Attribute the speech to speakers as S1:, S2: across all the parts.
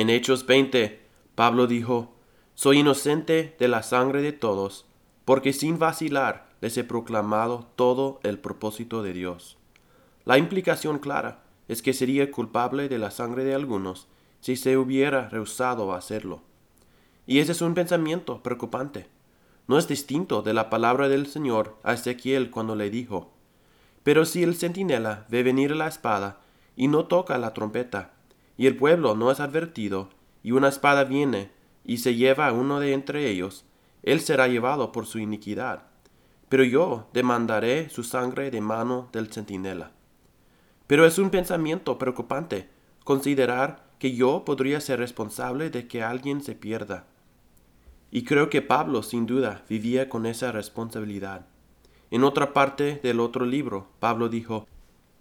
S1: En Hechos 20, Pablo dijo, Soy inocente de la sangre de todos, porque sin vacilar les he proclamado todo el propósito de Dios. La implicación clara es que sería culpable de la sangre de algunos si se hubiera rehusado a hacerlo. Y ese es un pensamiento preocupante. No es distinto de la palabra del Señor a Ezequiel cuando le dijo, Pero si el centinela ve venir la espada y no toca la trompeta, y el pueblo no es advertido, y una espada viene y se lleva a uno de entre ellos, él será llevado por su iniquidad. Pero yo demandaré su sangre de mano del centinela. Pero es un pensamiento preocupante considerar que yo podría ser responsable de que alguien se pierda. Y creo que Pablo sin duda vivía con esa responsabilidad. En otra parte del otro libro, Pablo dijo,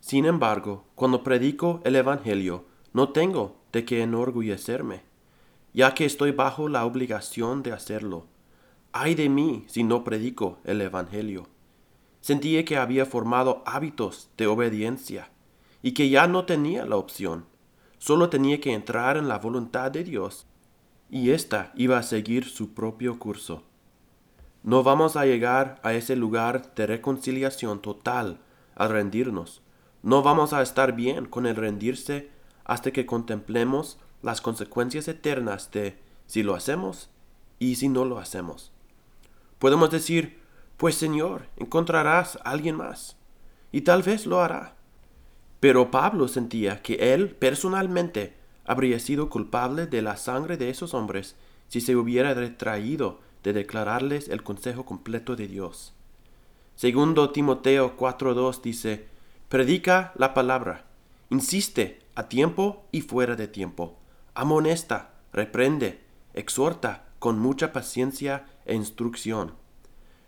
S1: Sin embargo, cuando predico el Evangelio, no tengo de qué enorgullecerme, ya que estoy bajo la obligación de hacerlo. Ay de mí si no predico el Evangelio. Sentía que había formado hábitos de obediencia y que ya no tenía la opción. Solo tenía que entrar en la voluntad de Dios y ésta iba a seguir su propio curso. No vamos a llegar a ese lugar de reconciliación total al rendirnos. No vamos a estar bien con el rendirse hasta que contemplemos las consecuencias eternas de si lo hacemos y si no lo hacemos. Podemos decir, pues Señor, encontrarás a alguien más, y tal vez lo hará. Pero Pablo sentía que él personalmente habría sido culpable de la sangre de esos hombres si se hubiera retraído de declararles el consejo completo de Dios. Segundo Timoteo 4.2 dice, Predica la palabra, insiste a tiempo y fuera de tiempo, amonesta, reprende, exhorta con mucha paciencia e instrucción.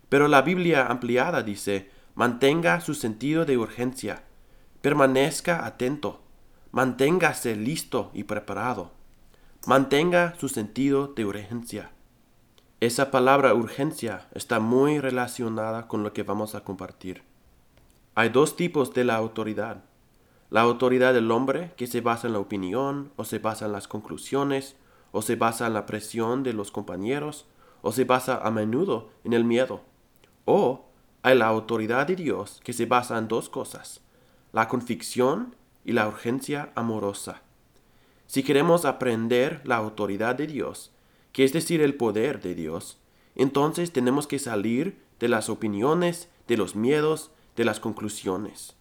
S1: Pero la Biblia ampliada dice, mantenga su sentido de urgencia, Permanezca atento, manténgase listo y preparado. Mantenga su sentido de urgencia. Esa palabra urgencia está muy relacionada con lo que vamos a compartir. Hay dos tipos de la autoridad. La autoridad del hombre, que se basa en la opinión, o se basa en las conclusiones, o se basa en la presión de los compañeros, o se basa a menudo en el miedo. O hay la autoridad de Dios, que se basa en dos cosas, la convicción y la urgencia amorosa. Si queremos aprender la autoridad de Dios, que es decir, el poder de Dios, entonces tenemos que salir de las opiniones, de los miedos, de las conclusiones.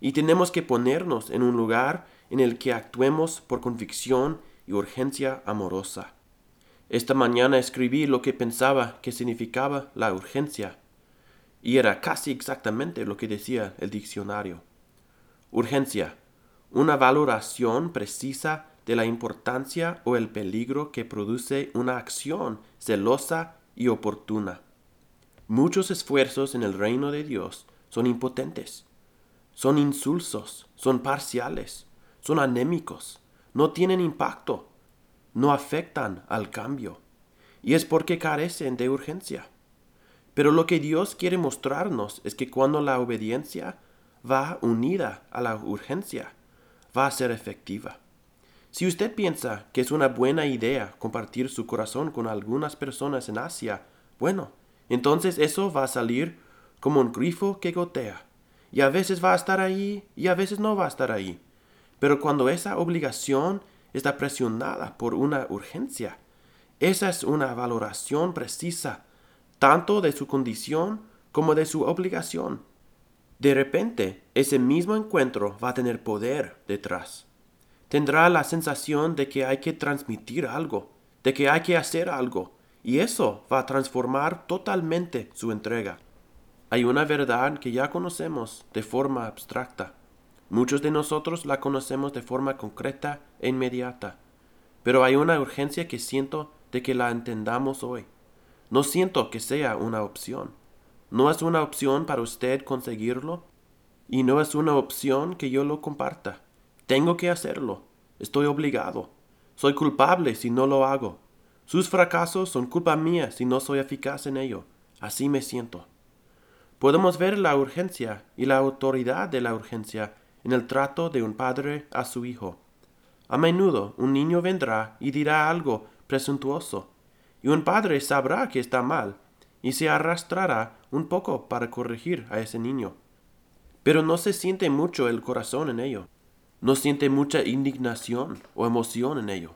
S1: Y tenemos que ponernos en un lugar en el que actuemos por convicción y urgencia amorosa. Esta mañana escribí lo que pensaba que significaba la urgencia, y era casi exactamente lo que decía el diccionario. Urgencia. Una valoración precisa de la importancia o el peligro que produce una acción celosa y oportuna. Muchos esfuerzos en el reino de Dios son impotentes, son insulsos, son parciales, son anémicos, no tienen impacto, no afectan al cambio, y es porque carecen de urgencia. Pero lo que Dios quiere mostrarnos es que cuando la obediencia va unida a la urgencia, va a ser efectiva. Si usted piensa que es una buena idea compartir su corazón con algunas personas en Asia, bueno, entonces eso va a salir como un grifo que gotea, y a veces va a estar ahí y a veces no va a estar ahí. Pero cuando esa obligación está presionada por una urgencia, esa es una valoración precisa, tanto de su condición como de su obligación. De repente, ese mismo encuentro va a tener poder detrás. Tendrá la sensación de que hay que transmitir algo, de que hay que hacer algo, y eso va a transformar totalmente su entrega. Hay una verdad que ya conocemos de forma abstracta. Muchos de nosotros la conocemos de forma concreta e inmediata, pero hay una urgencia que siento de que la entendamos hoy. No siento que sea una opción. No es una opción para usted conseguirlo y no es una opción que yo lo comparta. Tengo que hacerlo. Estoy obligado. Soy culpable si no lo hago. Sus fracasos son culpa mía si no soy eficaz en ello. Así me siento. Podemos ver la urgencia y la autoridad de la urgencia en el trato de un padre a su hijo. A menudo un niño vendrá y dirá algo presuntuoso, y un padre sabrá que está mal, y se arrastrará un poco para corregir a ese niño. Pero no se siente mucho el corazón en ello, no siente mucha indignación o emoción en ello.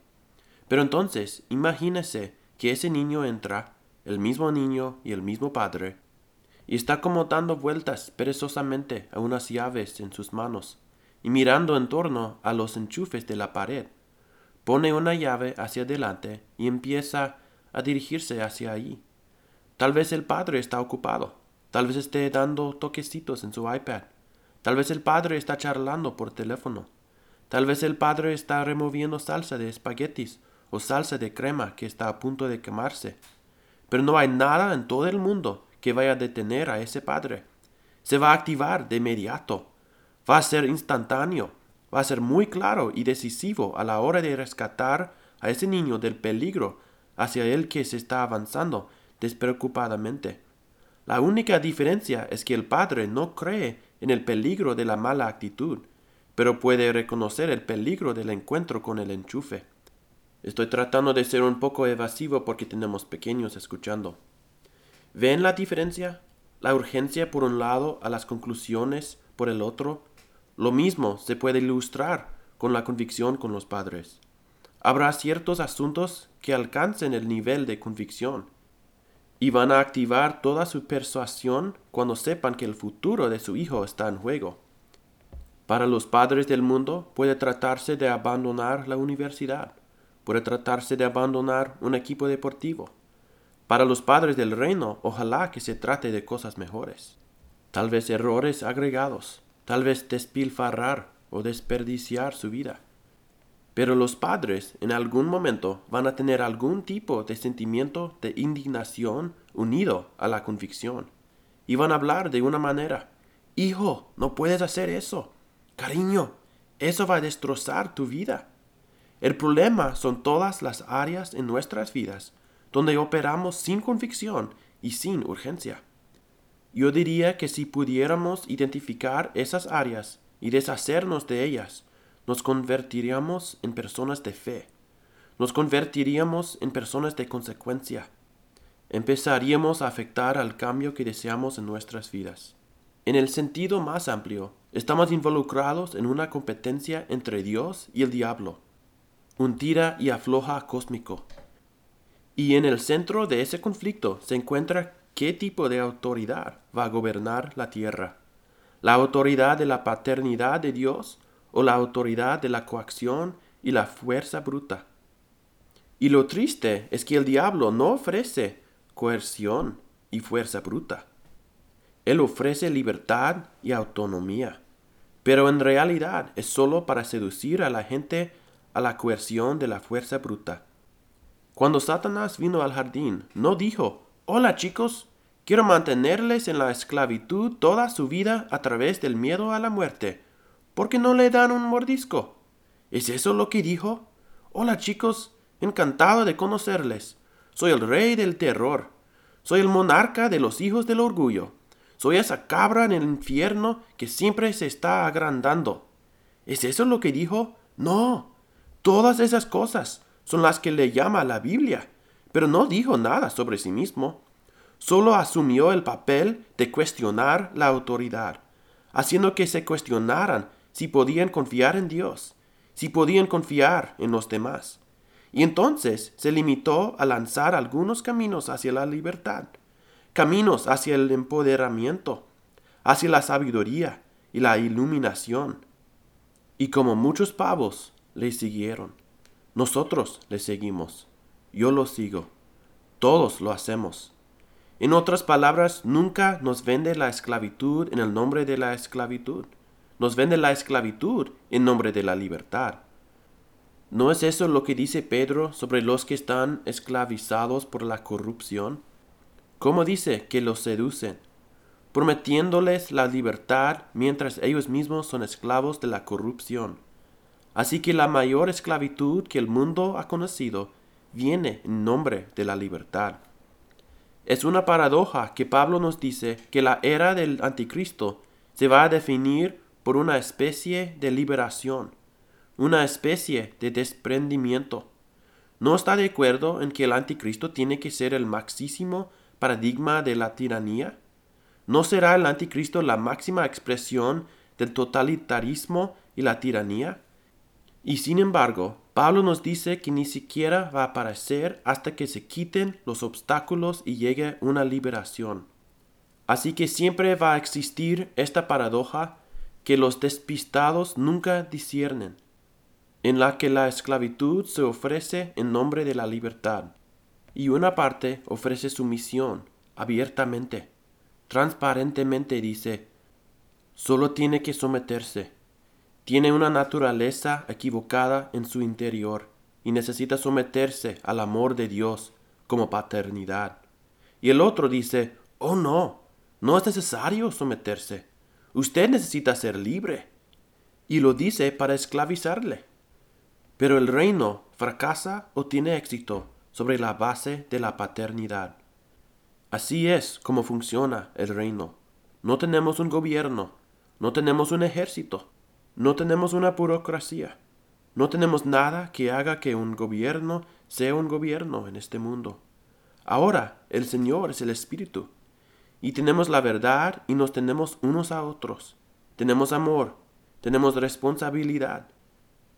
S1: Pero entonces, imagínese que ese niño entra, el mismo niño y el mismo padre, y está como dando vueltas perezosamente a unas llaves en sus manos, y mirando en torno a los enchufes de la pared. Pone una llave hacia adelante y empieza a dirigirse hacia allí. Tal vez el padre está ocupado, tal vez esté dando toquecitos en su iPad, tal vez el padre está charlando por teléfono, tal vez el padre está removiendo salsa de espaguetis o salsa de crema que está a punto de quemarse. Pero no hay nada en todo el mundo que vaya a detener a ese padre. Se va a activar de inmediato va a ser instantáneo, va a ser muy claro y decisivo a la hora de rescatar a ese niño del peligro hacia el que se está avanzando despreocupadamente. La única diferencia es que el padre no cree en el peligro de la mala actitud, pero puede reconocer el peligro del encuentro con el enchufe. Estoy tratando de ser un poco evasivo porque tenemos pequeños escuchando. ¿Ven la diferencia? La urgencia por un lado a las conclusiones por el otro, lo mismo se puede ilustrar con la convicción con los padres. Habrá ciertos asuntos que alcancen el nivel de convicción y van a activar toda su persuasión cuando sepan que el futuro de su hijo está en juego. Para los padres del mundo puede tratarse de abandonar la universidad, puede tratarse de abandonar un equipo deportivo. Para los padres del reino, ojalá que se trate de cosas mejores, tal vez errores agregados, tal vez despilfarrar o desperdiciar su vida. Pero los padres en algún momento van a tener algún tipo de sentimiento de indignación unido a la convicción. Y van a hablar de una manera. Hijo, no puedes hacer eso. Cariño, eso va a destrozar tu vida. El problema son todas las áreas en nuestras vidas donde operamos sin convicción y sin urgencia. Yo diría que si pudiéramos identificar esas áreas y deshacernos de ellas, nos convertiríamos en personas de fe, nos convertiríamos en personas de consecuencia, empezaríamos a afectar al cambio que deseamos en nuestras vidas. En el sentido más amplio, estamos involucrados en una competencia entre Dios y el diablo, un tira y afloja cósmico. Y en el centro de ese conflicto se encuentra qué tipo de autoridad va a gobernar la tierra. ¿La autoridad de la paternidad de Dios o la autoridad de la coacción y la fuerza bruta? Y lo triste es que el diablo no ofrece coerción y fuerza bruta. Él ofrece libertad y autonomía, pero en realidad es solo para seducir a la gente a la coerción de la fuerza bruta. Cuando Satanás vino al jardín, no dijo, Hola chicos, Quiero mantenerles en la esclavitud toda su vida a través del miedo a la muerte. ¿Por qué no le dan un mordisco? ¿Es eso lo que dijo? Hola chicos, encantado de conocerles. Soy el rey del terror. Soy el monarca de los hijos del orgullo. Soy esa cabra en el infierno que siempre se está agrandando. ¿Es eso lo que dijo? No. Todas esas cosas son las que le llama la Biblia, pero no dijo nada sobre sí mismo solo asumió el papel de cuestionar la autoridad, haciendo que se cuestionaran si podían confiar en Dios, si podían confiar en los demás. Y entonces se limitó a lanzar algunos caminos hacia la libertad, caminos hacia el empoderamiento, hacia la sabiduría y la iluminación. Y como muchos pavos le siguieron, nosotros le seguimos, yo lo sigo, todos lo hacemos. En otras palabras, nunca nos vende la esclavitud en el nombre de la esclavitud. Nos vende la esclavitud en nombre de la libertad. ¿No es eso lo que dice Pedro sobre los que están esclavizados por la corrupción? ¿Cómo dice que los seducen? Prometiéndoles la libertad mientras ellos mismos son esclavos de la corrupción. Así que la mayor esclavitud que el mundo ha conocido viene en nombre de la libertad. Es una paradoja que Pablo nos dice que la era del anticristo se va a definir por una especie de liberación, una especie de desprendimiento. ¿No está de acuerdo en que el anticristo tiene que ser el maxísimo paradigma de la tiranía? ¿No será el anticristo la máxima expresión del totalitarismo y la tiranía? Y sin embargo, Pablo nos dice que ni siquiera va a aparecer hasta que se quiten los obstáculos y llegue una liberación. Así que siempre va a existir esta paradoja que los despistados nunca disciernen, en la que la esclavitud se ofrece en nombre de la libertad, y una parte ofrece sumisión abiertamente, transparentemente dice, solo tiene que someterse tiene una naturaleza equivocada en su interior y necesita someterse al amor de Dios como paternidad. Y el otro dice, oh no, no es necesario someterse. Usted necesita ser libre. Y lo dice para esclavizarle. Pero el reino fracasa o tiene éxito sobre la base de la paternidad. Así es como funciona el reino. No tenemos un gobierno, no tenemos un ejército, no tenemos una burocracia. No tenemos nada que haga que un gobierno sea un gobierno en este mundo. Ahora el Señor es el Espíritu. Y tenemos la verdad y nos tenemos unos a otros. Tenemos amor, tenemos responsabilidad,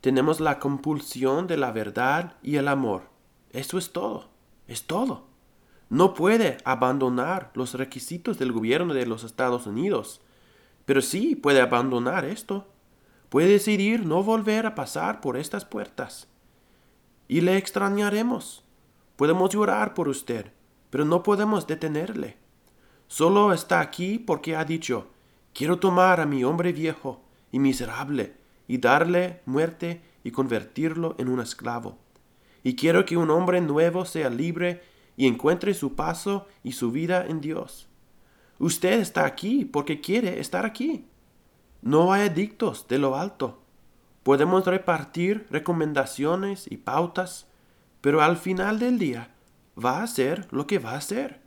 S1: tenemos la compulsión de la verdad y el amor. Eso es todo, es todo. No puede abandonar los requisitos del gobierno de los Estados Unidos, pero sí puede abandonar esto puede decidir no volver a pasar por estas puertas. Y le extrañaremos. Podemos llorar por usted, pero no podemos detenerle. Solo está aquí porque ha dicho, quiero tomar a mi hombre viejo y miserable y darle muerte y convertirlo en un esclavo. Y quiero que un hombre nuevo sea libre y encuentre su paso y su vida en Dios. Usted está aquí porque quiere estar aquí. No hay edictos de lo alto. Podemos repartir recomendaciones y pautas, pero al final del día va a hacer lo que va a hacer.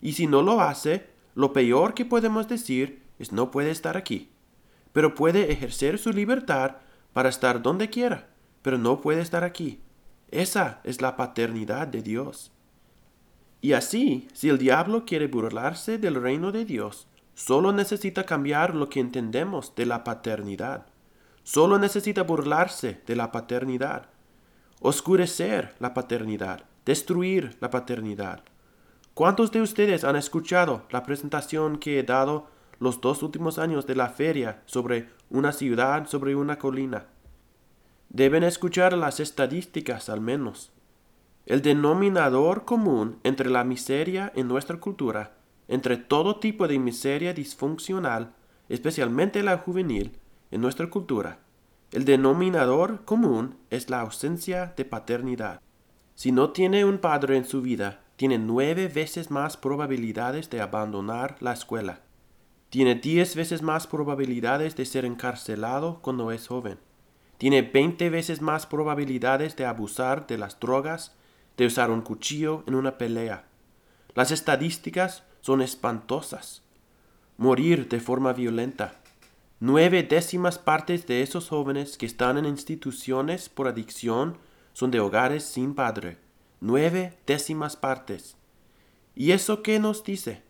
S1: Y si no lo hace, lo peor que podemos decir es no puede estar aquí. Pero puede ejercer su libertad para estar donde quiera, pero no puede estar aquí. Esa es la paternidad de Dios. Y así, si el diablo quiere burlarse del reino de Dios, Solo necesita cambiar lo que entendemos de la paternidad. Solo necesita burlarse de la paternidad, oscurecer la paternidad, destruir la paternidad. ¿Cuántos de ustedes han escuchado la presentación que he dado los dos últimos años de la feria sobre una ciudad sobre una colina? Deben escuchar las estadísticas al menos. El denominador común entre la miseria en nuestra cultura entre todo tipo de miseria disfuncional, especialmente la juvenil, en nuestra cultura, el denominador común es la ausencia de paternidad. Si no tiene un padre en su vida, tiene nueve veces más probabilidades de abandonar la escuela. Tiene diez veces más probabilidades de ser encarcelado cuando es joven. Tiene veinte veces más probabilidades de abusar de las drogas, de usar un cuchillo en una pelea. Las estadísticas son espantosas. Morir de forma violenta. Nueve décimas partes de esos jóvenes que están en instituciones por adicción son de hogares sin padre. Nueve décimas partes. ¿Y eso qué nos dice?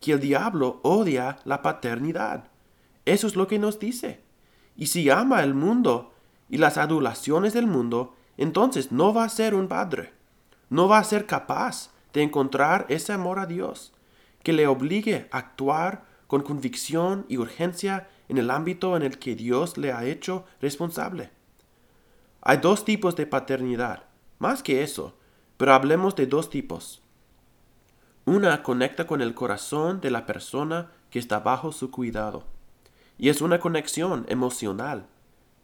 S1: Que el diablo odia la paternidad. Eso es lo que nos dice. Y si ama el mundo y las adulaciones del mundo, entonces no va a ser un padre. No va a ser capaz de encontrar ese amor a Dios que le obligue a actuar con convicción y urgencia en el ámbito en el que Dios le ha hecho responsable. Hay dos tipos de paternidad, más que eso, pero hablemos de dos tipos. Una conecta con el corazón de la persona que está bajo su cuidado, y es una conexión emocional,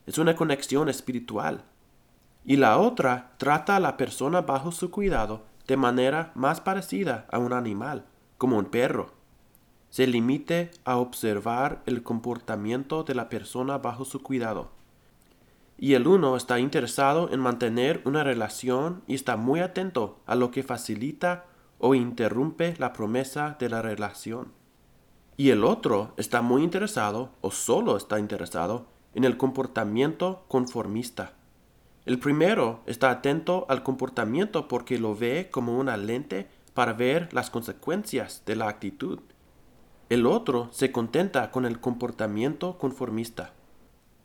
S1: es una conexión espiritual. Y la otra trata a la persona bajo su cuidado de manera más parecida a un animal como un perro. Se limite a observar el comportamiento de la persona bajo su cuidado. Y el uno está interesado en mantener una relación y está muy atento a lo que facilita o interrumpe la promesa de la relación. Y el otro está muy interesado o solo está interesado en el comportamiento conformista. El primero está atento al comportamiento porque lo ve como una lente para ver las consecuencias de la actitud. El otro se contenta con el comportamiento conformista.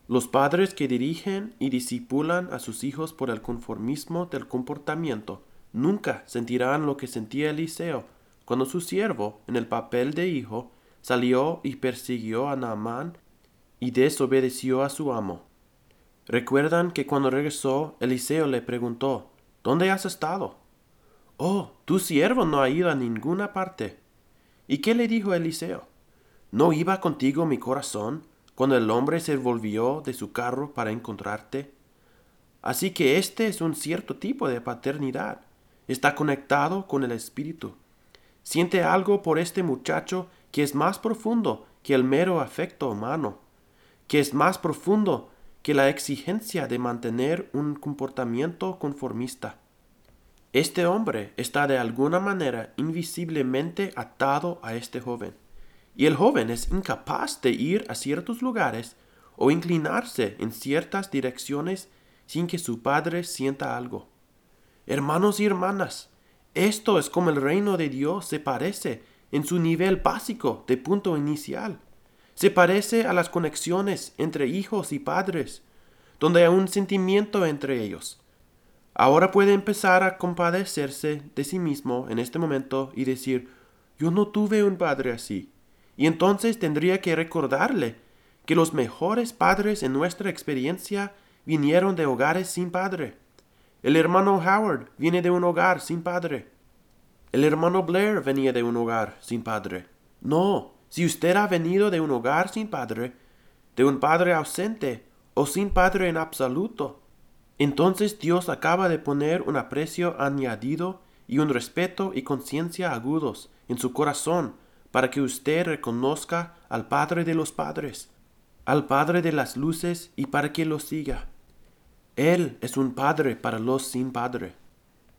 S1: Los padres que dirigen y disipulan a sus hijos por el conformismo del comportamiento nunca sentirán lo que sentía Eliseo cuando su siervo, en el papel de hijo, salió y persiguió a Naamán y desobedeció a su amo. Recuerdan que cuando regresó, Eliseo le preguntó, ¿Dónde has estado? Oh, tu siervo no ha ido a ninguna parte. ¿Y qué le dijo Eliseo? ¿No iba contigo mi corazón cuando el hombre se volvió de su carro para encontrarte? Así que este es un cierto tipo de paternidad. Está conectado con el Espíritu. Siente algo por este muchacho que es más profundo que el mero afecto humano, que es más profundo que la exigencia de mantener un comportamiento conformista. Este hombre está de alguna manera invisiblemente atado a este joven, y el joven es incapaz de ir a ciertos lugares o inclinarse en ciertas direcciones sin que su padre sienta algo. Hermanos y hermanas, esto es como el reino de Dios se parece en su nivel básico de punto inicial. Se parece a las conexiones entre hijos y padres, donde hay un sentimiento entre ellos. Ahora puede empezar a compadecerse de sí mismo en este momento y decir, yo no tuve un padre así. Y entonces tendría que recordarle que los mejores padres en nuestra experiencia vinieron de hogares sin padre. El hermano Howard viene de un hogar sin padre. El hermano Blair venía de un hogar sin padre. No, si usted ha venido de un hogar sin padre, de un padre ausente o sin padre en absoluto, entonces Dios acaba de poner un aprecio añadido y un respeto y conciencia agudos en su corazón para que usted reconozca al Padre de los Padres, al Padre de las luces y para que lo siga. Él es un Padre para los sin Padre.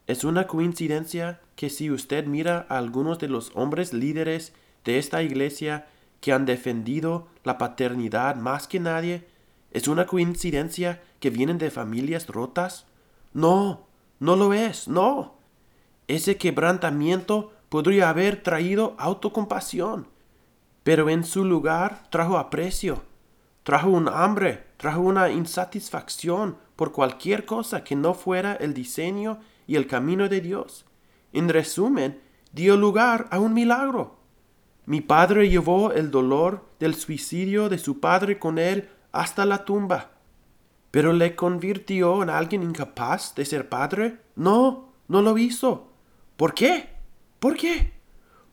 S1: Es una coincidencia que si usted mira a algunos de los hombres líderes de esta iglesia que han defendido la paternidad más que nadie, ¿es una coincidencia que vienen de familias rotas? No, no lo es, no. Ese quebrantamiento podría haber traído autocompasión, pero en su lugar trajo aprecio, trajo un hambre, trajo una insatisfacción por cualquier cosa que no fuera el diseño y el camino de Dios. En resumen, dio lugar a un milagro. Mi padre llevó el dolor del suicidio de su padre con él hasta la tumba. ¿Pero le convirtió en alguien incapaz de ser padre? No, no lo hizo. ¿Por qué? ¿Por qué?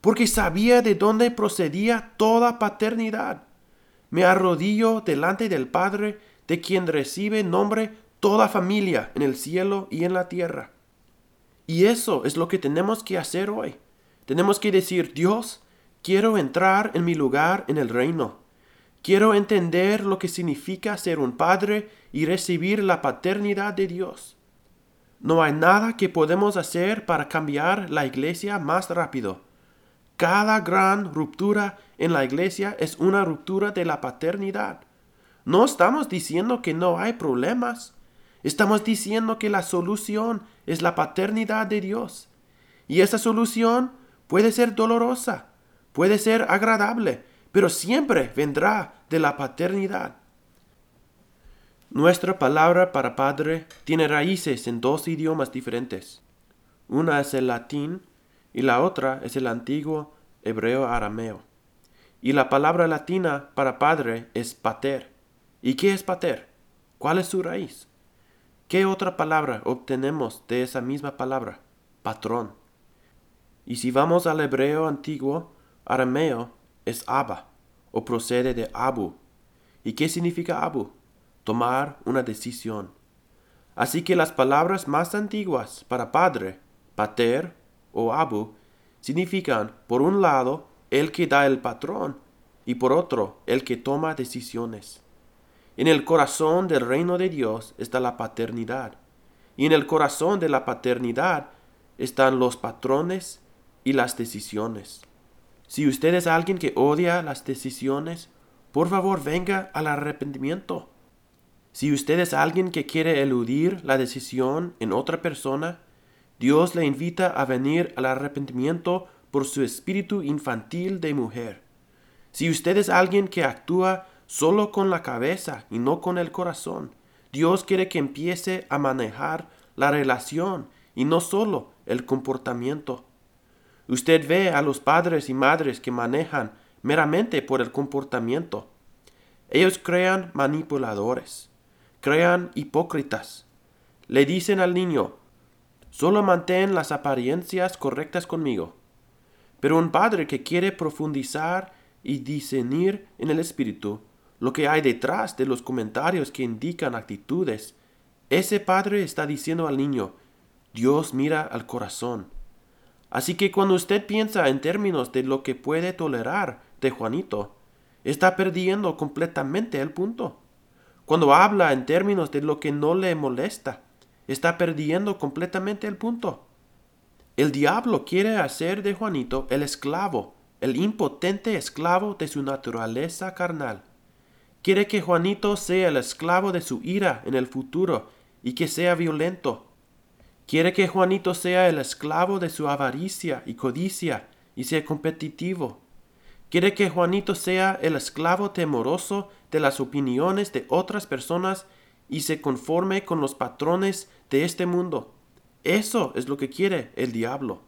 S1: Porque sabía de dónde procedía toda paternidad. Me arrodillo delante del Padre, de quien recibe nombre toda familia en el cielo y en la tierra. Y eso es lo que tenemos que hacer hoy. Tenemos que decir, Dios, quiero entrar en mi lugar en el reino. Quiero entender lo que significa ser un padre y recibir la paternidad de Dios. No hay nada que podemos hacer para cambiar la iglesia más rápido. Cada gran ruptura en la iglesia es una ruptura de la paternidad. No estamos diciendo que no hay problemas. Estamos diciendo que la solución es la paternidad de Dios. Y esa solución puede ser dolorosa, puede ser agradable, pero siempre vendrá de la paternidad. Nuestra palabra para padre tiene raíces en dos idiomas diferentes. Una es el latín y la otra es el antiguo hebreo arameo. Y la palabra latina para padre es pater. ¿Y qué es pater? ¿Cuál es su raíz? ¿Qué otra palabra obtenemos de esa misma palabra? Patrón. Y si vamos al hebreo antiguo, arameo es Abba, o procede de Abu. ¿Y qué significa Abu? Tomar una decisión. Así que las palabras más antiguas para padre, pater o abu, significan, por un lado, el que da el patrón, y por otro, el que toma decisiones. En el corazón del reino de Dios está la paternidad. Y en el corazón de la paternidad están los patrones y las decisiones. Si usted es alguien que odia las decisiones, por favor venga al arrepentimiento. Si usted es alguien que quiere eludir la decisión en otra persona, Dios le invita a venir al arrepentimiento por su espíritu infantil de mujer. Si usted es alguien que actúa solo con la cabeza y no con el corazón, Dios quiere que empiece a manejar la relación y no solo el comportamiento. Usted ve a los padres y madres que manejan meramente por el comportamiento. Ellos crean manipuladores, crean hipócritas. Le dicen al niño, solo mantén las apariencias correctas conmigo. Pero un padre que quiere profundizar y discernir en el espíritu lo que hay detrás de los comentarios que indican actitudes, ese padre está diciendo al niño, Dios mira al corazón. Así que cuando usted piensa en términos de lo que puede tolerar de Juanito, está perdiendo completamente el punto. Cuando habla en términos de lo que no le molesta, está perdiendo completamente el punto. El diablo quiere hacer de Juanito el esclavo, el impotente esclavo de su naturaleza carnal. Quiere que Juanito sea el esclavo de su ira en el futuro y que sea violento, Quiere que Juanito sea el esclavo de su avaricia y codicia y sea competitivo. Quiere que Juanito sea el esclavo temoroso de las opiniones de otras personas y se conforme con los patrones de este mundo. Eso es lo que quiere el diablo.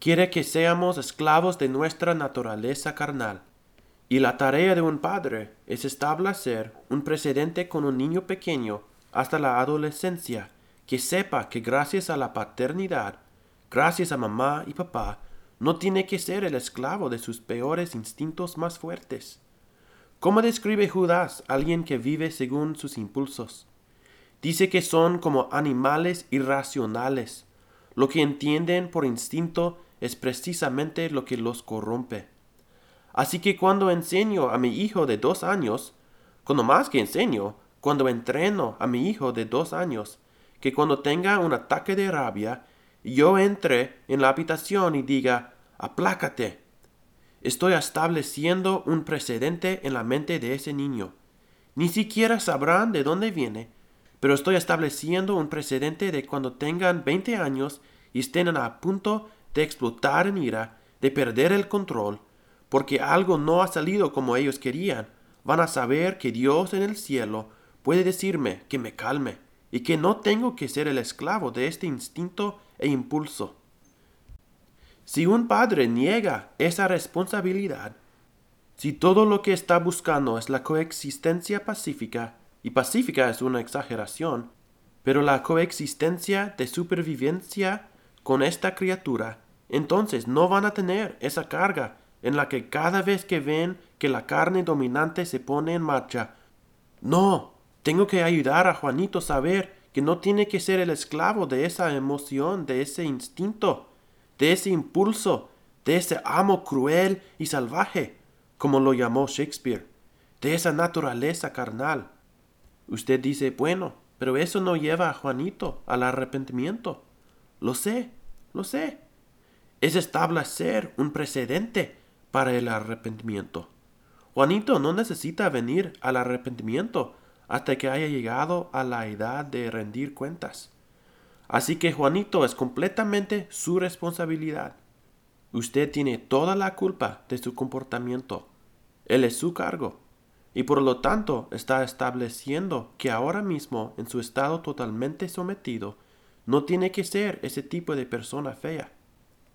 S1: Quiere que seamos esclavos de nuestra naturaleza carnal. Y la tarea de un padre es establecer un precedente con un niño pequeño hasta la adolescencia que sepa que gracias a la paternidad, gracias a mamá y papá, no tiene que ser el esclavo de sus peores instintos más fuertes. ¿Cómo describe Judas a alguien que vive según sus impulsos? Dice que son como animales irracionales. Lo que entienden por instinto es precisamente lo que los corrompe. Así que cuando enseño a mi hijo de dos años, cuando más que enseño, cuando entreno a mi hijo de dos años, que cuando tenga un ataque de rabia, yo entre en la habitación y diga, aplácate. Estoy estableciendo un precedente en la mente de ese niño. Ni siquiera sabrán de dónde viene, pero estoy estableciendo un precedente de cuando tengan 20 años y estén a punto de explotar en ira, de perder el control, porque algo no ha salido como ellos querían, van a saber que Dios en el cielo puede decirme que me calme y que no tengo que ser el esclavo de este instinto e impulso. Si un padre niega esa responsabilidad, si todo lo que está buscando es la coexistencia pacífica, y pacífica es una exageración, pero la coexistencia de supervivencia con esta criatura, entonces no van a tener esa carga en la que cada vez que ven que la carne dominante se pone en marcha, no, tengo que ayudar a Juanito a saber que no tiene que ser el esclavo de esa emoción, de ese instinto, de ese impulso, de ese amo cruel y salvaje, como lo llamó Shakespeare, de esa naturaleza carnal. Usted dice, bueno, pero eso no lleva a Juanito al arrepentimiento. Lo sé, lo sé. Es establecer un precedente para el arrepentimiento. Juanito no necesita venir al arrepentimiento hasta que haya llegado a la edad de rendir cuentas. Así que Juanito es completamente su responsabilidad. Usted tiene toda la culpa de su comportamiento. Él es su cargo. Y por lo tanto está estableciendo que ahora mismo, en su estado totalmente sometido, no tiene que ser ese tipo de persona fea.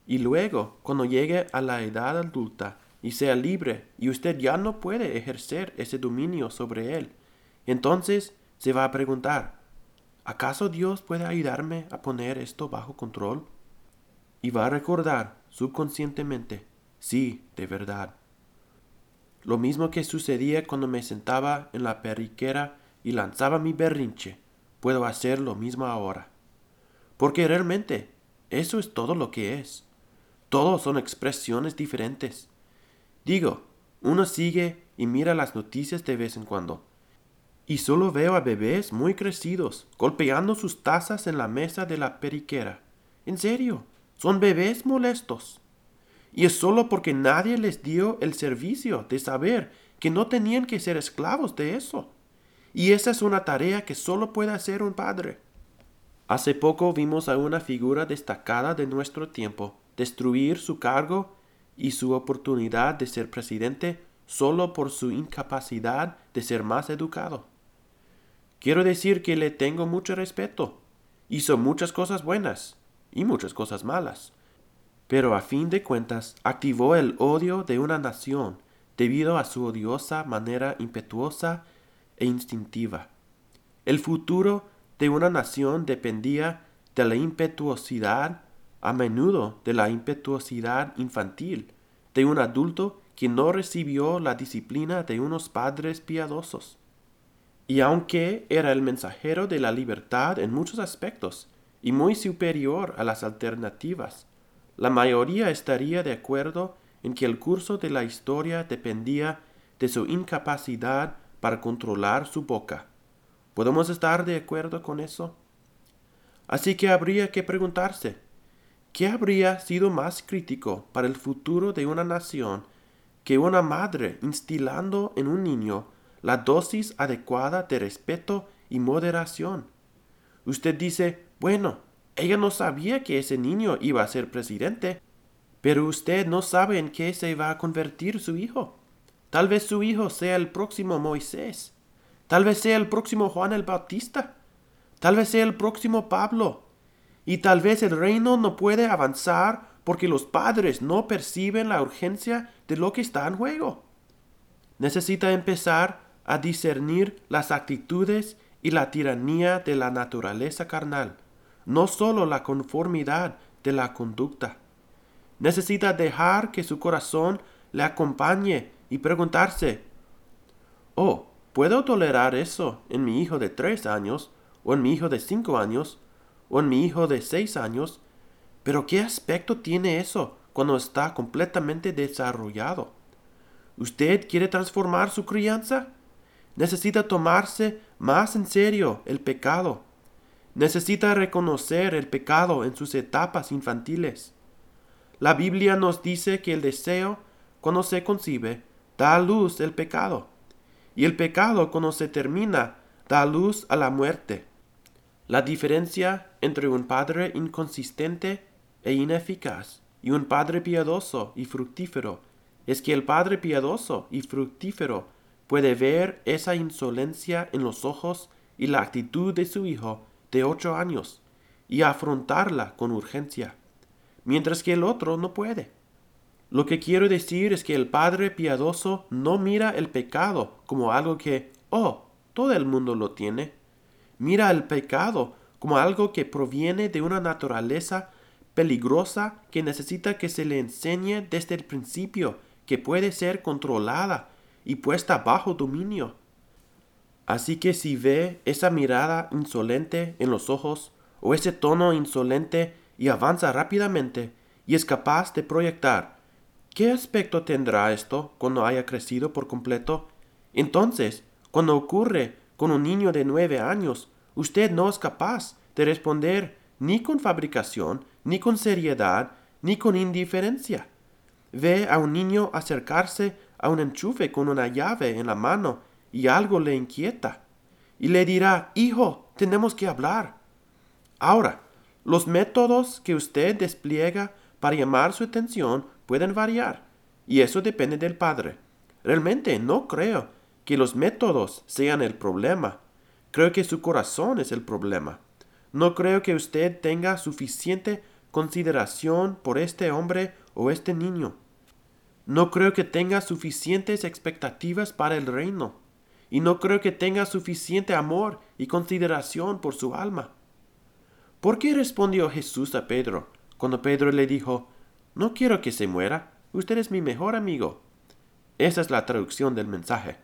S1: Y luego, cuando llegue a la edad adulta y sea libre y usted ya no puede ejercer ese dominio sobre él, entonces se va a preguntar, ¿acaso Dios puede ayudarme a poner esto bajo control? Y va a recordar subconscientemente, sí, de verdad. Lo mismo que sucedía cuando me sentaba en la periquera y lanzaba mi berrinche, puedo hacer lo mismo ahora. Porque realmente eso es todo lo que es. Todos son expresiones diferentes. Digo, uno sigue y mira las noticias de vez en cuando, y solo veo a bebés muy crecidos golpeando sus tazas en la mesa de la periquera. En serio, son bebés molestos. Y es solo porque nadie les dio el servicio de saber que no tenían que ser esclavos de eso. y esa es una tarea que solo puede hacer un padre. Hace poco vimos a una figura destacada de nuestro tiempo destruir su cargo y su oportunidad de ser presidente solo por su incapacidad de ser más educado. Quiero decir que le tengo mucho respeto. Hizo muchas cosas buenas y muchas cosas malas. Pero a fin de cuentas activó el odio de una nación debido a su odiosa manera impetuosa e instintiva. El futuro de una nación dependía de la impetuosidad, a menudo de la impetuosidad infantil, de un adulto que no recibió la disciplina de unos padres piadosos. Y aunque era el mensajero de la libertad en muchos aspectos, y muy superior a las alternativas, la mayoría estaría de acuerdo en que el curso de la historia dependía de su incapacidad para controlar su boca. ¿Podemos estar de acuerdo con eso? Así que habría que preguntarse, ¿qué habría sido más crítico para el futuro de una nación que una madre instilando en un niño la dosis adecuada de respeto y moderación? Usted dice, bueno, ella no sabía que ese niño iba a ser presidente, pero usted no sabe en qué se va a convertir su hijo. Tal vez su hijo sea el próximo Moisés. Tal vez sea el próximo Juan el Bautista. Tal vez sea el próximo Pablo. Y tal vez el reino no puede avanzar porque los padres no perciben la urgencia de lo que está en juego. Necesita empezar a discernir las actitudes y la tiranía de la naturaleza carnal, no sólo la conformidad de la conducta. Necesita dejar que su corazón le acompañe y preguntarse, oh, ¿puedo tolerar eso en mi hijo de tres años, o en mi hijo de cinco años, o en mi hijo de seis años? Pero ¿qué aspecto tiene eso cuando está completamente desarrollado? ¿Usted quiere transformar su crianza? Necesita tomarse más en serio el pecado. Necesita reconocer el pecado en sus etapas infantiles. La Biblia nos dice que el deseo, cuando se concibe, da a luz el pecado. Y el pecado cuando se termina da luz a la muerte. La diferencia entre un padre inconsistente e ineficaz y un padre piadoso y fructífero es que el padre piadoso y fructífero puede ver esa insolencia en los ojos y la actitud de su hijo de ocho años y afrontarla con urgencia, mientras que el otro no puede. Lo que quiero decir es que el Padre piadoso no mira el pecado como algo que, oh, todo el mundo lo tiene. Mira el pecado como algo que proviene de una naturaleza peligrosa que necesita que se le enseñe desde el principio que puede ser controlada y puesta bajo dominio. Así que si ve esa mirada insolente en los ojos o ese tono insolente y avanza rápidamente y es capaz de proyectar ¿Qué aspecto tendrá esto cuando haya crecido por completo? Entonces, cuando ocurre con un niño de nueve años, usted no es capaz de responder ni con fabricación, ni con seriedad, ni con indiferencia. Ve a un niño acercarse a un enchufe con una llave en la mano y algo le inquieta. Y le dirá, Hijo, tenemos que hablar. Ahora, los métodos que usted despliega para llamar su atención pueden variar, y eso depende del padre. Realmente no creo que los métodos sean el problema. Creo que su corazón es el problema. No creo que usted tenga suficiente consideración por este hombre o este niño. No creo que tenga suficientes expectativas para el reino. Y no creo que tenga suficiente amor y consideración por su alma. ¿Por qué respondió Jesús a Pedro cuando Pedro le dijo, no quiero que se muera. Usted es mi mejor amigo. Esa es la traducción del mensaje.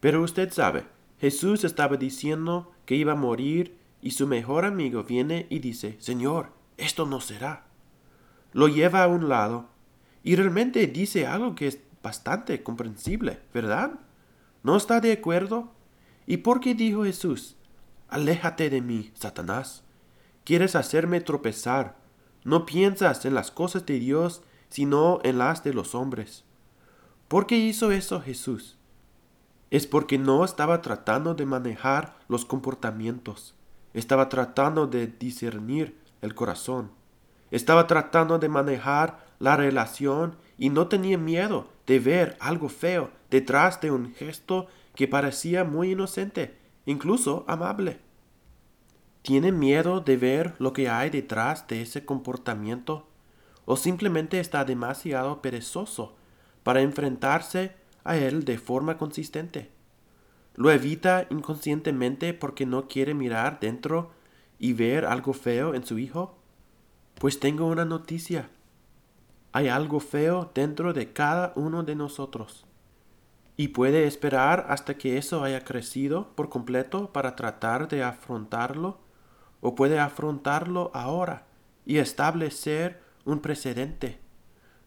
S1: Pero usted sabe, Jesús estaba diciendo que iba a morir y su mejor amigo viene y dice, Señor, esto no será. Lo lleva a un lado y realmente dice algo que es bastante comprensible, ¿verdad? ¿No está de acuerdo? ¿Y por qué dijo Jesús, Aléjate de mí, Satanás? Quieres hacerme tropezar no piensas en las cosas de Dios, sino en las de los hombres. ¿Por qué hizo eso Jesús? es porque no estaba tratando de manejar los comportamientos, estaba tratando de discernir el corazón, estaba tratando de manejar la relación y no tenía miedo de ver algo feo detrás de un gesto que parecía muy inocente, incluso amable. ¿Tiene miedo de ver lo que hay detrás de ese comportamiento? ¿O simplemente está demasiado perezoso para enfrentarse a él de forma consistente? ¿Lo evita inconscientemente porque no quiere mirar dentro y ver algo feo en su hijo? Pues tengo una noticia. Hay algo feo dentro de cada uno de nosotros. Y puede esperar hasta que eso haya crecido por completo para tratar de afrontarlo o puede afrontarlo ahora y establecer un precedente.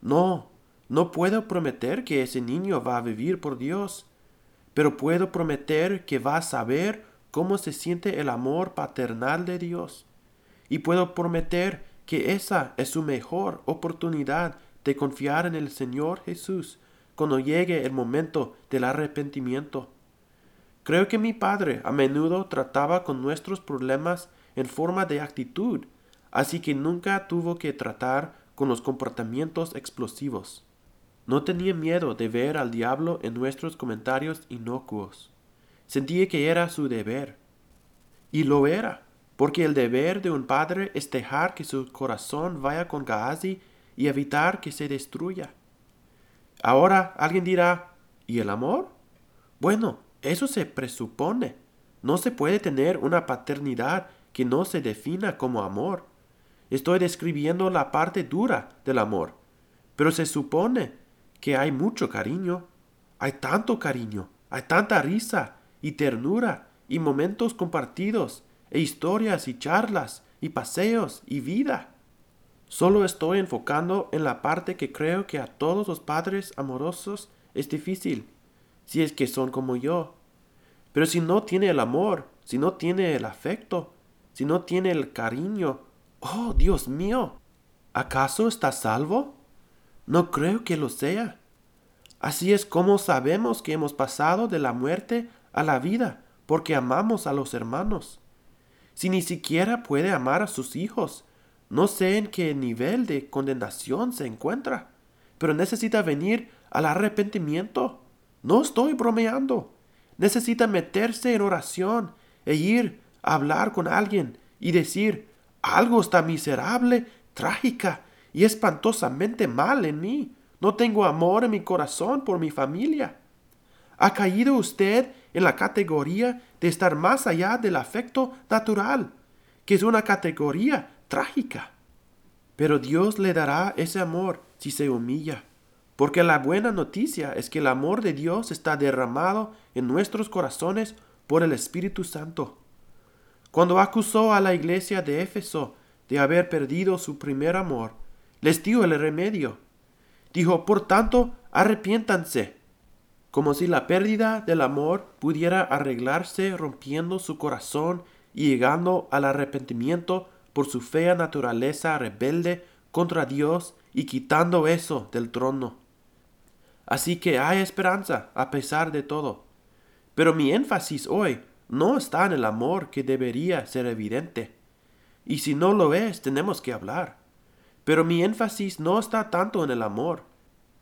S1: No, no puedo prometer que ese niño va a vivir por Dios, pero puedo prometer que va a saber cómo se siente el amor paternal de Dios. Y puedo prometer que esa es su mejor oportunidad de confiar en el Señor Jesús cuando llegue el momento del arrepentimiento. Creo que mi padre a menudo trataba con nuestros problemas en forma de actitud, así que nunca tuvo que tratar con los comportamientos explosivos. No tenía miedo de ver al diablo en nuestros comentarios inocuos. Sentía que era su deber. Y lo era, porque el deber de un padre es dejar que su corazón vaya con Gazi y evitar que se destruya. Ahora alguien dirá, ¿y el amor? Bueno, eso se presupone. No se puede tener una paternidad que no se defina como amor. Estoy describiendo la parte dura del amor, pero se supone que hay mucho cariño, hay tanto cariño, hay tanta risa y ternura y momentos compartidos e historias y charlas y paseos y vida. Solo estoy enfocando en la parte que creo que a todos los padres amorosos es difícil, si es que son como yo. Pero si no tiene el amor, si no tiene el afecto, si no tiene el cariño? Oh, Dios mío, ¿acaso está salvo? No creo que lo sea. Así es como sabemos que hemos pasado de la muerte a la vida, porque amamos a los hermanos. Si ni siquiera puede amar a sus hijos, no sé en qué nivel de condenación se encuentra, pero necesita venir al arrepentimiento. No estoy bromeando. Necesita meterse en oración e ir hablar con alguien y decir, algo está miserable, trágica y espantosamente mal en mí. No tengo amor en mi corazón por mi familia. ¿Ha caído usted en la categoría de estar más allá del afecto natural, que es una categoría trágica? Pero Dios le dará ese amor si se humilla, porque la buena noticia es que el amor de Dios está derramado en nuestros corazones por el Espíritu Santo. Cuando acusó a la iglesia de Éfeso de haber perdido su primer amor, les dio el remedio. Dijo, por tanto, arrepiéntanse, como si la pérdida del amor pudiera arreglarse rompiendo su corazón y llegando al arrepentimiento por su fea naturaleza rebelde contra Dios y quitando eso del trono. Así que hay esperanza a pesar de todo. Pero mi énfasis hoy no está en el amor que debería ser evidente. Y si no lo es, tenemos que hablar. Pero mi énfasis no está tanto en el amor.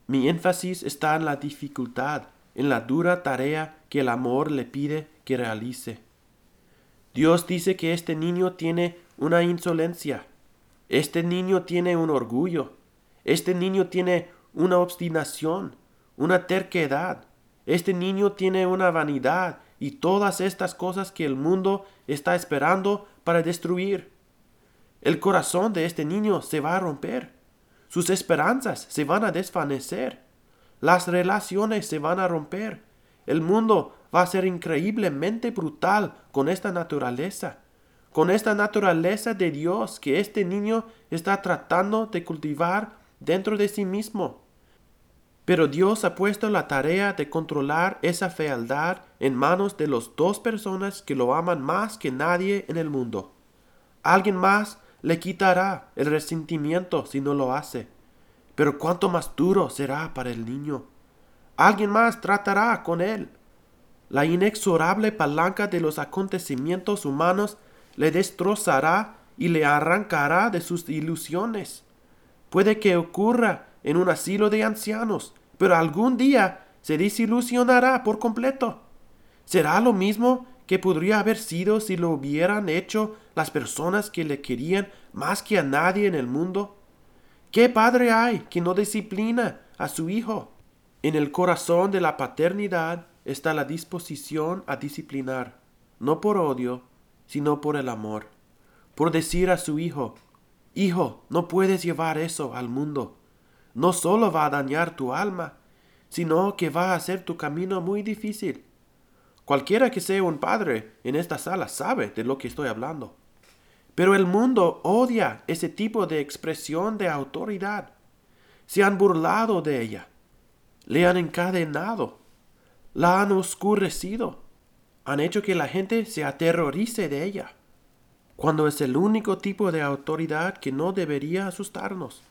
S1: Mi énfasis está en la dificultad, en la dura tarea que el amor le pide que realice. Dios dice que este niño tiene una insolencia. Este niño tiene un orgullo. Este niño tiene una obstinación, una terquedad. Este niño tiene una vanidad y todas estas cosas que el mundo está esperando para destruir. El corazón de este niño se va a romper. Sus esperanzas se van a desvanecer. Las relaciones se van a romper. El mundo va a ser increíblemente brutal con esta naturaleza, con esta naturaleza de Dios que este niño está tratando de cultivar dentro de sí mismo. Pero Dios ha puesto la tarea de controlar esa fealdad en manos de las dos personas que lo aman más que nadie en el mundo. Alguien más le quitará el resentimiento si no lo hace. Pero cuánto más duro será para el niño. Alguien más tratará con él. la inexorable palanca de los acontecimientos humanos le destrozará y le arrancará de sus ilusiones. Puede que ocurra en un asilo de ancianos, pero algún día se desilusionará por completo. ¿Será lo mismo que podría haber sido si lo hubieran hecho las personas que le querían más que a nadie en el mundo? ¿Qué padre hay que no disciplina a su hijo? En el corazón de la paternidad está la disposición a disciplinar, no por odio, sino por el amor, por decir a su hijo, Hijo, no puedes llevar eso al mundo. No solo va a dañar tu alma, sino que va a hacer tu camino muy difícil. Cualquiera que sea un padre en esta sala sabe de lo que estoy hablando. Pero el mundo odia ese tipo de expresión de autoridad. Se han burlado de ella. Le han encadenado. La han oscurecido. Han hecho que la gente se aterrorice de ella. Cuando es el único tipo de autoridad que no debería asustarnos.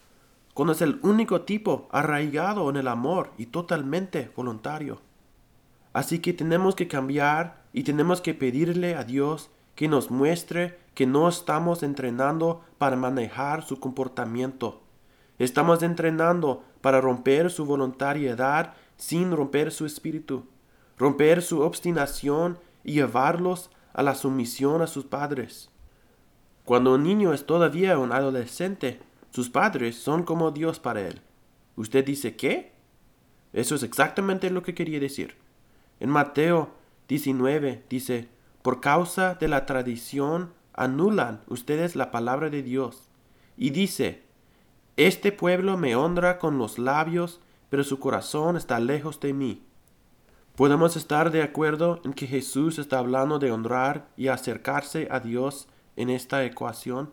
S1: Cuando es el único tipo arraigado en el amor y totalmente voluntario. Así que tenemos que cambiar y tenemos que pedirle a Dios que nos muestre que no estamos entrenando para manejar su comportamiento. Estamos entrenando para romper su voluntariedad sin romper su espíritu, romper su obstinación y llevarlos a la sumisión a sus padres. Cuando un niño es todavía un adolescente, sus padres son como Dios para él. ¿Usted dice qué? Eso es exactamente lo que quería decir. En Mateo 19 dice, por causa de la tradición anulan ustedes la palabra de Dios. Y dice, Este pueblo me honra con los labios, pero su corazón está lejos de mí. Podemos estar de acuerdo en que Jesús está hablando de honrar y acercarse a Dios en esta ecuación.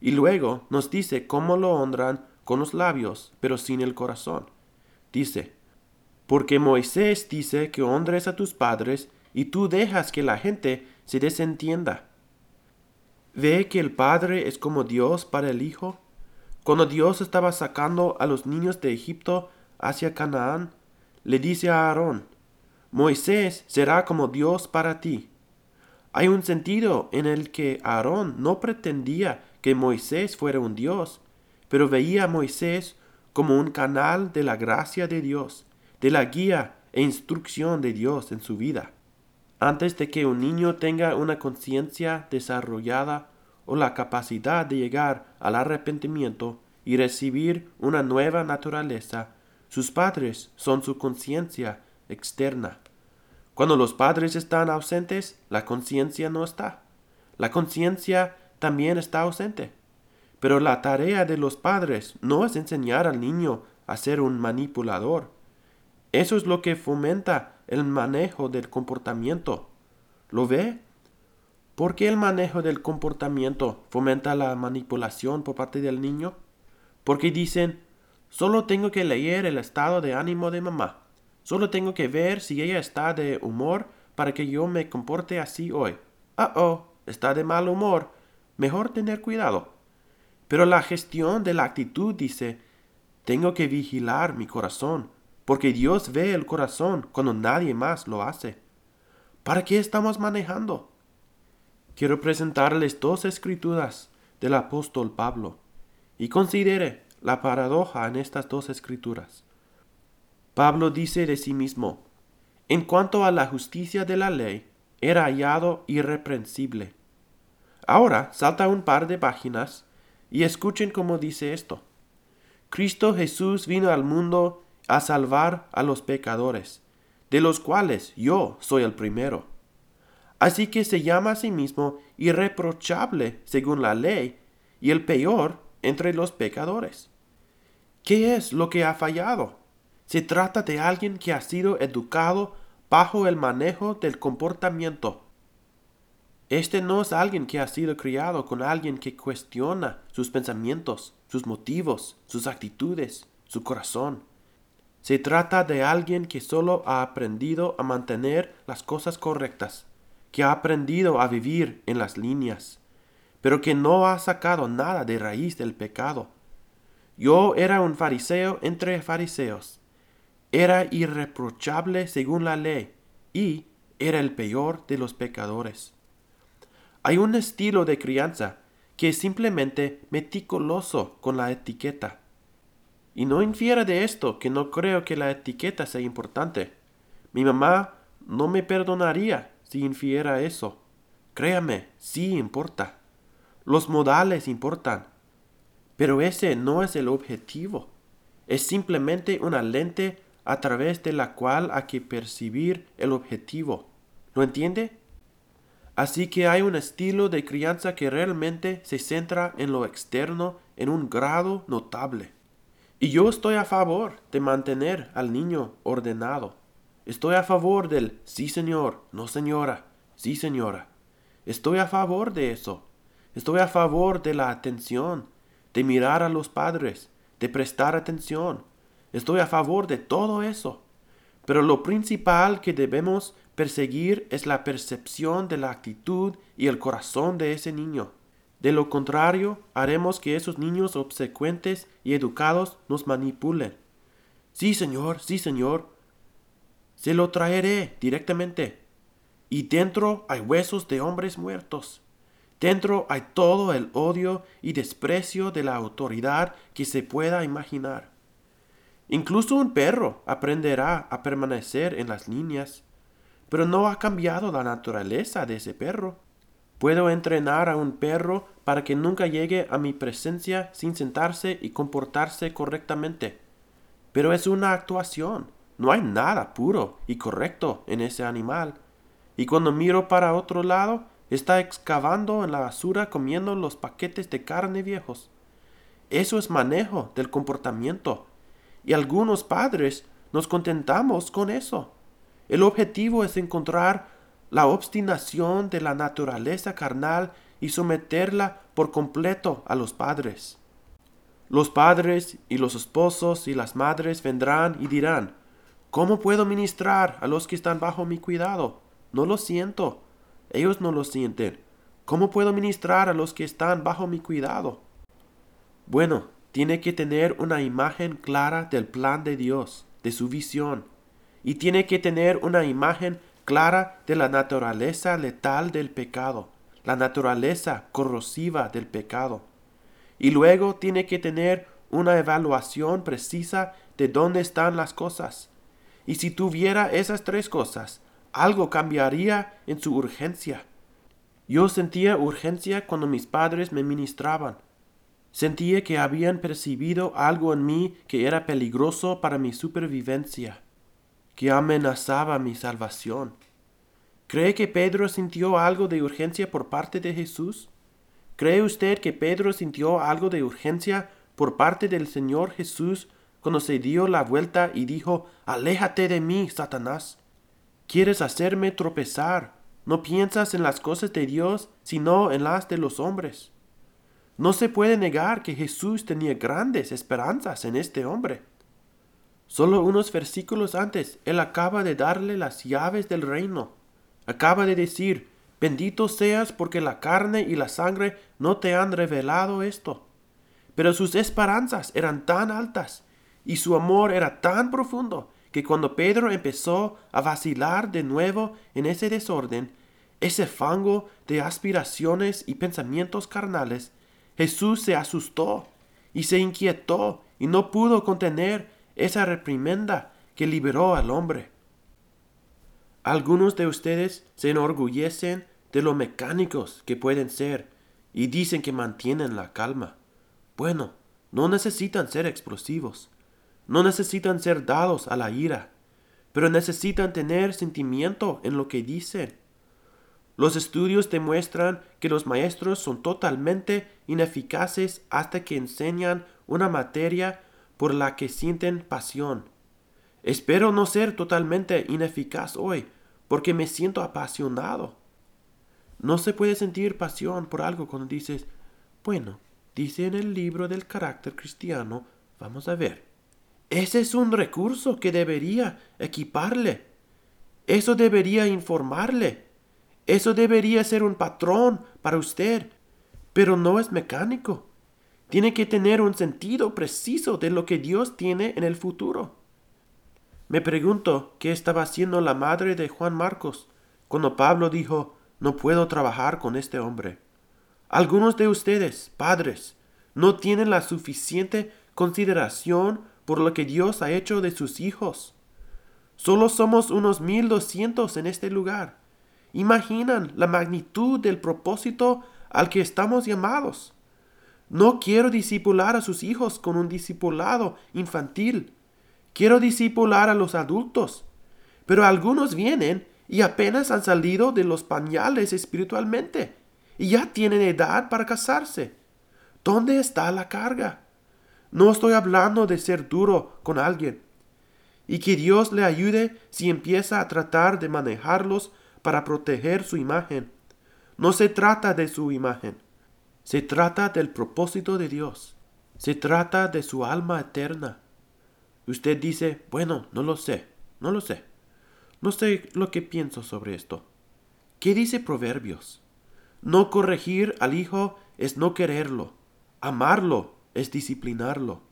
S1: Y luego nos dice cómo lo honran con los labios, pero sin el corazón. Dice, porque Moisés dice que honres a tus padres y tú dejas que la gente se desentienda. ¿Ve que el Padre es como Dios para el Hijo? Cuando Dios estaba sacando a los niños de Egipto hacia Canaán, le dice a Aarón, Moisés será como Dios para ti. Hay un sentido en el que Aarón no pretendía que Moisés fuera un Dios, pero veía a Moisés como un canal de la gracia de Dios, de la guía e instrucción de Dios en su vida. Antes de que un niño tenga una conciencia desarrollada o la capacidad de llegar al arrepentimiento y recibir una nueva naturaleza, sus padres son su conciencia externa. Cuando los padres están ausentes, la conciencia no está. La conciencia también está ausente. Pero la tarea de los padres no es enseñar al niño a ser un manipulador. Eso es lo que fomenta el manejo del comportamiento. ¿Lo ve? ¿Por qué el manejo del comportamiento fomenta la manipulación por parte del niño? Porque dicen, solo tengo que leer el estado de ánimo de mamá. Solo tengo que ver si ella está de humor para que yo me comporte así hoy. Ah, oh, está de mal humor. Mejor tener cuidado. Pero la gestión de la actitud dice, tengo que vigilar mi corazón porque Dios ve el corazón cuando nadie más lo hace. ¿Para qué estamos manejando? Quiero presentarles dos escrituras del apóstol Pablo y considere la paradoja en estas dos escrituras. Pablo dice de sí mismo, en cuanto a la justicia de la ley, era hallado irreprensible. Ahora salta un par de páginas y escuchen cómo dice esto. Cristo Jesús vino al mundo a salvar a los pecadores, de los cuales yo soy el primero. Así que se llama a sí mismo irreprochable según la ley y el peor entre los pecadores. ¿Qué es lo que ha fallado? Se trata de alguien que ha sido educado bajo el manejo del comportamiento. Este no es alguien que ha sido criado con alguien que cuestiona sus pensamientos, sus motivos, sus actitudes, su corazón. Se trata de alguien que solo ha aprendido a mantener las cosas correctas, que ha aprendido a vivir en las líneas, pero que no ha sacado nada de raíz del pecado. Yo era un fariseo entre fariseos. Era irreprochable según la ley y era el peor de los pecadores. Hay un estilo de crianza que es simplemente meticuloso con la etiqueta. Y no infiera de esto que no creo que la etiqueta sea importante. Mi mamá no me perdonaría si infiera eso. Créame, sí importa. Los modales importan. Pero ese no es el objetivo. Es simplemente una lente a través de la cual hay que percibir el objetivo. ¿Lo entiende? Así que hay un estilo de crianza que realmente se centra en lo externo en un grado notable. Y yo estoy a favor de mantener al niño ordenado. Estoy a favor del sí señor, no señora, sí señora. Estoy a favor de eso. Estoy a favor de la atención, de mirar a los padres, de prestar atención. Estoy a favor de todo eso. Pero lo principal que debemos perseguir es la percepción de la actitud y el corazón de ese niño. De lo contrario, haremos que esos niños obsecuentes y educados nos manipulen. Sí, señor, sí, señor. Se lo traeré directamente. Y dentro hay huesos de hombres muertos. Dentro hay todo el odio y desprecio de la autoridad que se pueda imaginar. Incluso un perro aprenderá a permanecer en las líneas, pero no ha cambiado la naturaleza de ese perro. Puedo entrenar a un perro para que nunca llegue a mi presencia sin sentarse y comportarse correctamente. Pero es una actuación. No hay nada puro y correcto en ese animal. Y cuando miro para otro lado, está excavando en la basura comiendo los paquetes de carne viejos. Eso es manejo del comportamiento y algunos padres nos contentamos con eso. El objetivo es encontrar la obstinación de la naturaleza carnal y someterla por completo a los padres. Los padres y los esposos y las madres vendrán y dirán, ¿Cómo puedo ministrar a los que están bajo mi cuidado? No lo siento. Ellos no lo sienten. ¿Cómo puedo ministrar a los que están bajo mi cuidado? Bueno, tiene que tener una imagen clara del plan de Dios, de su visión, y tiene que tener una imagen clara de la naturaleza letal del pecado, la naturaleza corrosiva del pecado. Y luego tiene que tener una evaluación precisa de dónde están las cosas. Y si tuviera esas tres cosas, algo cambiaría en su urgencia. Yo sentía urgencia cuando mis padres me ministraban. Sentía que habían percibido algo en mí que era peligroso para mi supervivencia, que amenazaba mi salvación. ¿Cree que Pedro sintió algo de urgencia por parte de Jesús? ¿Cree usted que Pedro sintió algo de urgencia por parte del Señor Jesús cuando se dio la vuelta y dijo, Aléjate de mí, Satanás? ¿Quieres hacerme tropezar? No piensas en las cosas de Dios, sino en las de los hombres. No se puede negar que Jesús tenía grandes esperanzas en este hombre. Solo unos versículos antes, Él acaba de darle las llaves del reino. Acaba de decir, bendito seas porque la carne y la sangre no te han revelado esto. Pero sus esperanzas eran tan altas y su amor era tan profundo que cuando Pedro empezó a vacilar de nuevo en ese desorden, ese fango de aspiraciones y pensamientos carnales, Jesús se asustó y se inquietó y no pudo contener esa reprimenda que liberó al hombre. Algunos de ustedes se enorgullecen de lo mecánicos que pueden ser y dicen que mantienen la calma. Bueno, no necesitan ser explosivos, no necesitan ser dados a la ira, pero necesitan tener sentimiento en lo que dicen los estudios demuestran que los maestros son totalmente ineficaces hasta que enseñan una materia por la que sienten pasión. Espero no ser totalmente ineficaz hoy, porque me siento apasionado. No se puede sentir pasión por algo cuando dices, bueno, dice en el libro del carácter cristiano, vamos a ver. Ese es un recurso que debería equiparle. Eso debería informarle. Eso debería ser un patrón para usted, pero no es mecánico. Tiene que tener un sentido preciso de lo que Dios tiene en el futuro. Me pregunto qué estaba haciendo la madre de Juan Marcos cuando Pablo dijo, no puedo trabajar con este hombre. Algunos de ustedes, padres, no tienen la suficiente consideración por lo que Dios ha hecho de sus hijos. Solo somos unos mil doscientos en este lugar. Imaginan la magnitud del propósito al que estamos llamados. No quiero disipular a sus hijos con un discipulado infantil. Quiero disipular a los adultos. Pero algunos vienen y apenas han salido de los pañales espiritualmente y ya tienen edad para casarse. ¿Dónde está la carga? No estoy hablando de ser duro con alguien. Y que Dios le ayude si empieza a tratar de manejarlos para proteger su imagen. No se trata de su imagen. Se trata del propósito de Dios. Se trata de su alma eterna. Usted dice, bueno, no lo sé, no lo sé. No sé lo que pienso sobre esto. ¿Qué dice Proverbios? No corregir al hijo es no quererlo. Amarlo es disciplinarlo.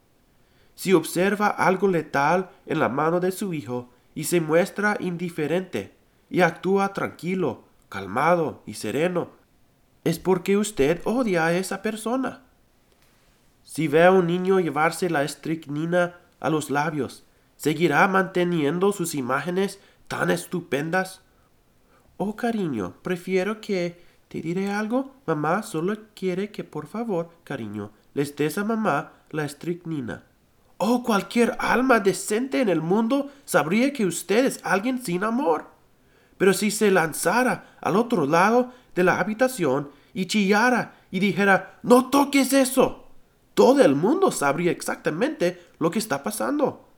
S1: Si observa algo letal en la mano de su hijo y se muestra indiferente y actúa tranquilo, calmado y sereno, es porque usted odia a esa persona. Si ve a un niño llevarse la estricnina a los labios, ¿seguirá manteniendo sus imágenes tan estupendas? Oh, cariño, prefiero que ¿Te diré algo? Mamá solo quiere que por favor, cariño, les des a mamá la estricnina. Oh, cualquier alma decente en el mundo sabría que usted es alguien sin amor. Pero si se lanzara al otro lado de la habitación y chillara y dijera No toques eso. Todo el mundo sabría exactamente lo que está pasando.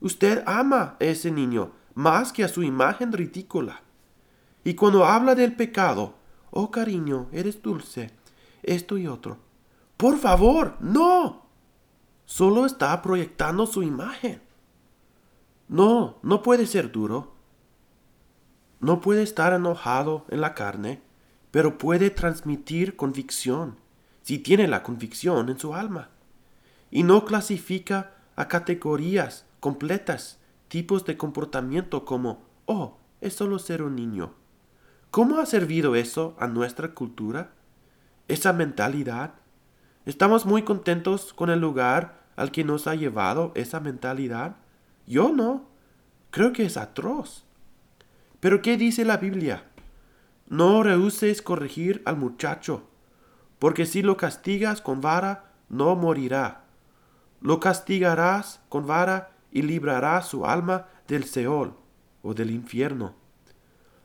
S1: Usted ama a ese niño más que a su imagen ridícula. Y cuando habla del pecado, Oh, cariño, eres dulce. Esto y otro. Por favor, no. Solo está proyectando su imagen. No, no puede ser duro. No puede estar enojado en la carne, pero puede transmitir convicción, si tiene la convicción en su alma. Y no clasifica a categorías completas, tipos de comportamiento como, oh, es solo ser un niño ¿Cómo ha servido eso a nuestra cultura? Esa mentalidad. ¿Estamos muy contentos con el lugar al que nos ha llevado esa mentalidad? Yo no. Creo que es atroz. Pero ¿qué dice la Biblia? No rehuses corregir al muchacho, porque si lo castigas con vara, no morirá. Lo castigarás con vara y librarás su alma del Seol o del infierno.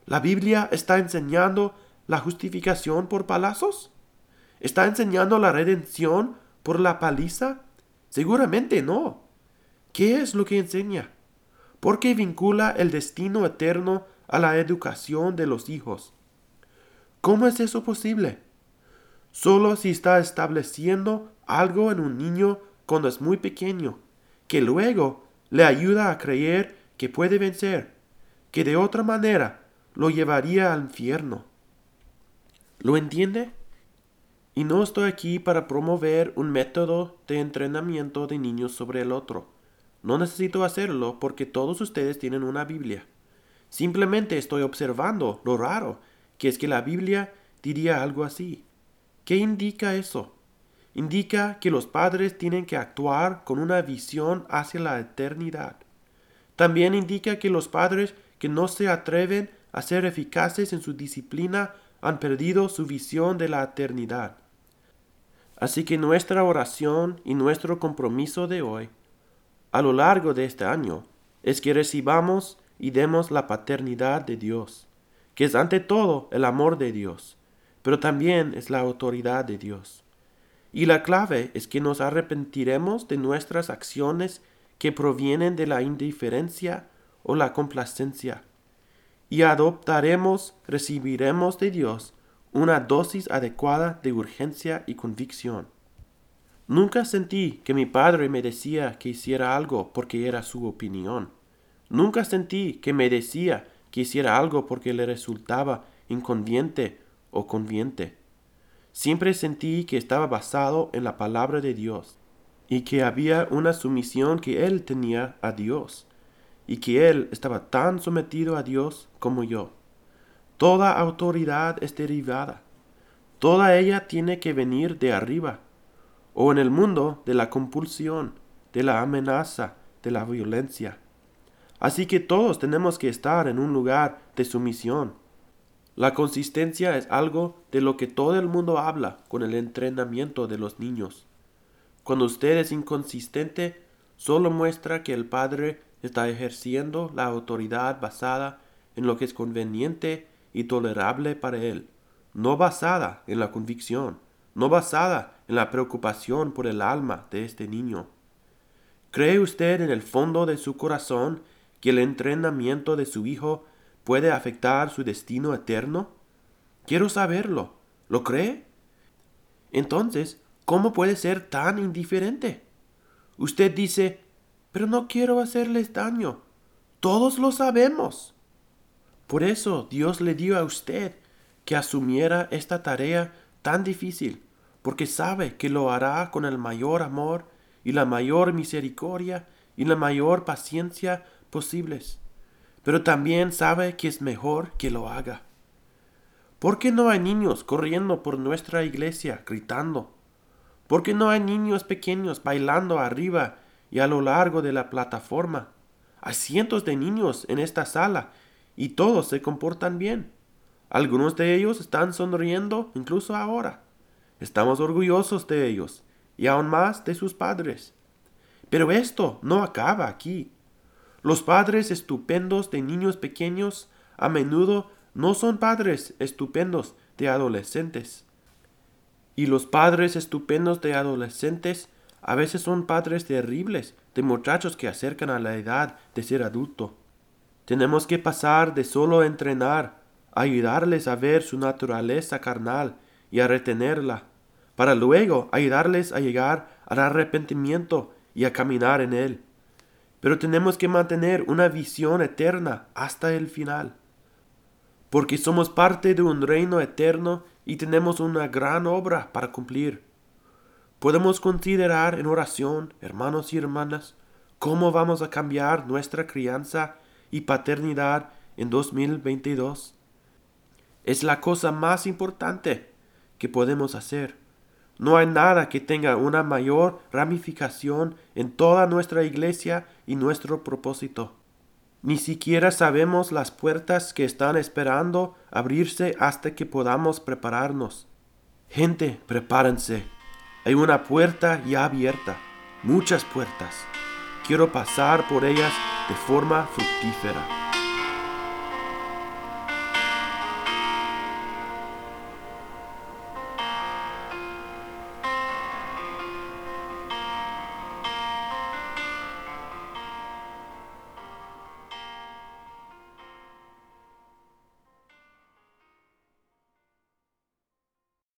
S1: ¿La Biblia está enseñando la justificación por palazos? ¿Está enseñando la redención por la paliza? Seguramente no. ¿Qué es lo que enseña? ¿Por qué vincula el destino eterno a la educación de los hijos? ¿Cómo es eso posible? Solo si está estableciendo algo en un niño cuando es muy pequeño, que luego le ayuda a creer que puede vencer, que de otra manera lo llevaría al infierno. ¿Lo entiende? Y no estoy aquí para promover un método de entrenamiento de niños sobre el otro. No necesito hacerlo porque todos ustedes tienen una Biblia. Simplemente estoy observando lo raro, que es que la Biblia diría algo así. ¿Qué indica eso? Indica que los padres tienen que actuar con una visión hacia la eternidad. También indica que los padres que no se atreven a ser eficaces en su disciplina han perdido su visión de la eternidad. Así que nuestra oración y nuestro compromiso de hoy, a lo largo de este año, es que recibamos y demos la paternidad de Dios, que es ante todo el amor de Dios, pero también es la autoridad de Dios. Y la clave es que nos arrepentiremos de nuestras acciones que provienen de la indiferencia o la complacencia y adoptaremos, recibiremos de Dios una dosis adecuada de urgencia y convicción. Nunca sentí que mi padre me decía que hiciera algo porque era su opinión. Nunca sentí que me decía que hiciera algo porque le resultaba inconveniente o conviente. Siempre sentí que estaba basado en la palabra de Dios y que había una sumisión que él tenía a Dios y que él estaba tan sometido a Dios como yo. Toda autoridad es derivada. Toda ella tiene que venir de arriba, o en el mundo de la compulsión, de la amenaza, de la violencia. Así que todos tenemos que estar en un lugar de sumisión. La consistencia es algo de lo que todo el mundo habla con el entrenamiento de los niños. Cuando usted es inconsistente, solo muestra que el padre está ejerciendo la autoridad basada en lo que es conveniente y tolerable para él, no basada en la convicción, no basada en la preocupación por el alma de este niño. ¿Cree usted en el fondo de su corazón que el entrenamiento de su hijo puede afectar su destino eterno? Quiero saberlo. ¿Lo cree? Entonces, ¿cómo puede ser tan indiferente? Usted dice, pero no quiero hacerles daño. Todos lo sabemos. Por eso Dios le dio a usted que asumiera esta tarea tan difícil, porque sabe que lo hará con el mayor amor y la mayor misericordia y la mayor paciencia posibles. Pero también sabe que es mejor que lo haga. ¿Por qué no hay niños corriendo por nuestra iglesia gritando? ¿Por qué no hay niños pequeños bailando arriba y a lo largo de la plataforma? Hay cientos de niños en esta sala y todos se comportan bien. Algunos de ellos están sonriendo incluso ahora. Estamos orgullosos de ellos y aún más de sus padres. Pero esto no acaba aquí. Los padres estupendos de niños pequeños a menudo no son padres estupendos de adolescentes. Y los padres estupendos de adolescentes a veces son padres terribles de muchachos que acercan a la edad de ser adulto. Tenemos que pasar de solo entrenar, ayudarles a ver su naturaleza carnal y a retenerla, para luego ayudarles a llegar al arrepentimiento y a caminar en él. Pero tenemos que mantener una visión eterna hasta el final, porque somos parte de un reino eterno y tenemos una gran obra para cumplir. Podemos considerar en oración, hermanos y hermanas, cómo vamos a cambiar nuestra crianza y paternidad en 2022. Es la cosa más importante que podemos hacer. No hay nada que tenga una mayor ramificación en toda nuestra iglesia y nuestro propósito. Ni siquiera sabemos las puertas que están esperando abrirse hasta que podamos prepararnos. Gente, prepárense. Hay una puerta ya abierta, muchas puertas quiero pasar por ellas de forma fructífera.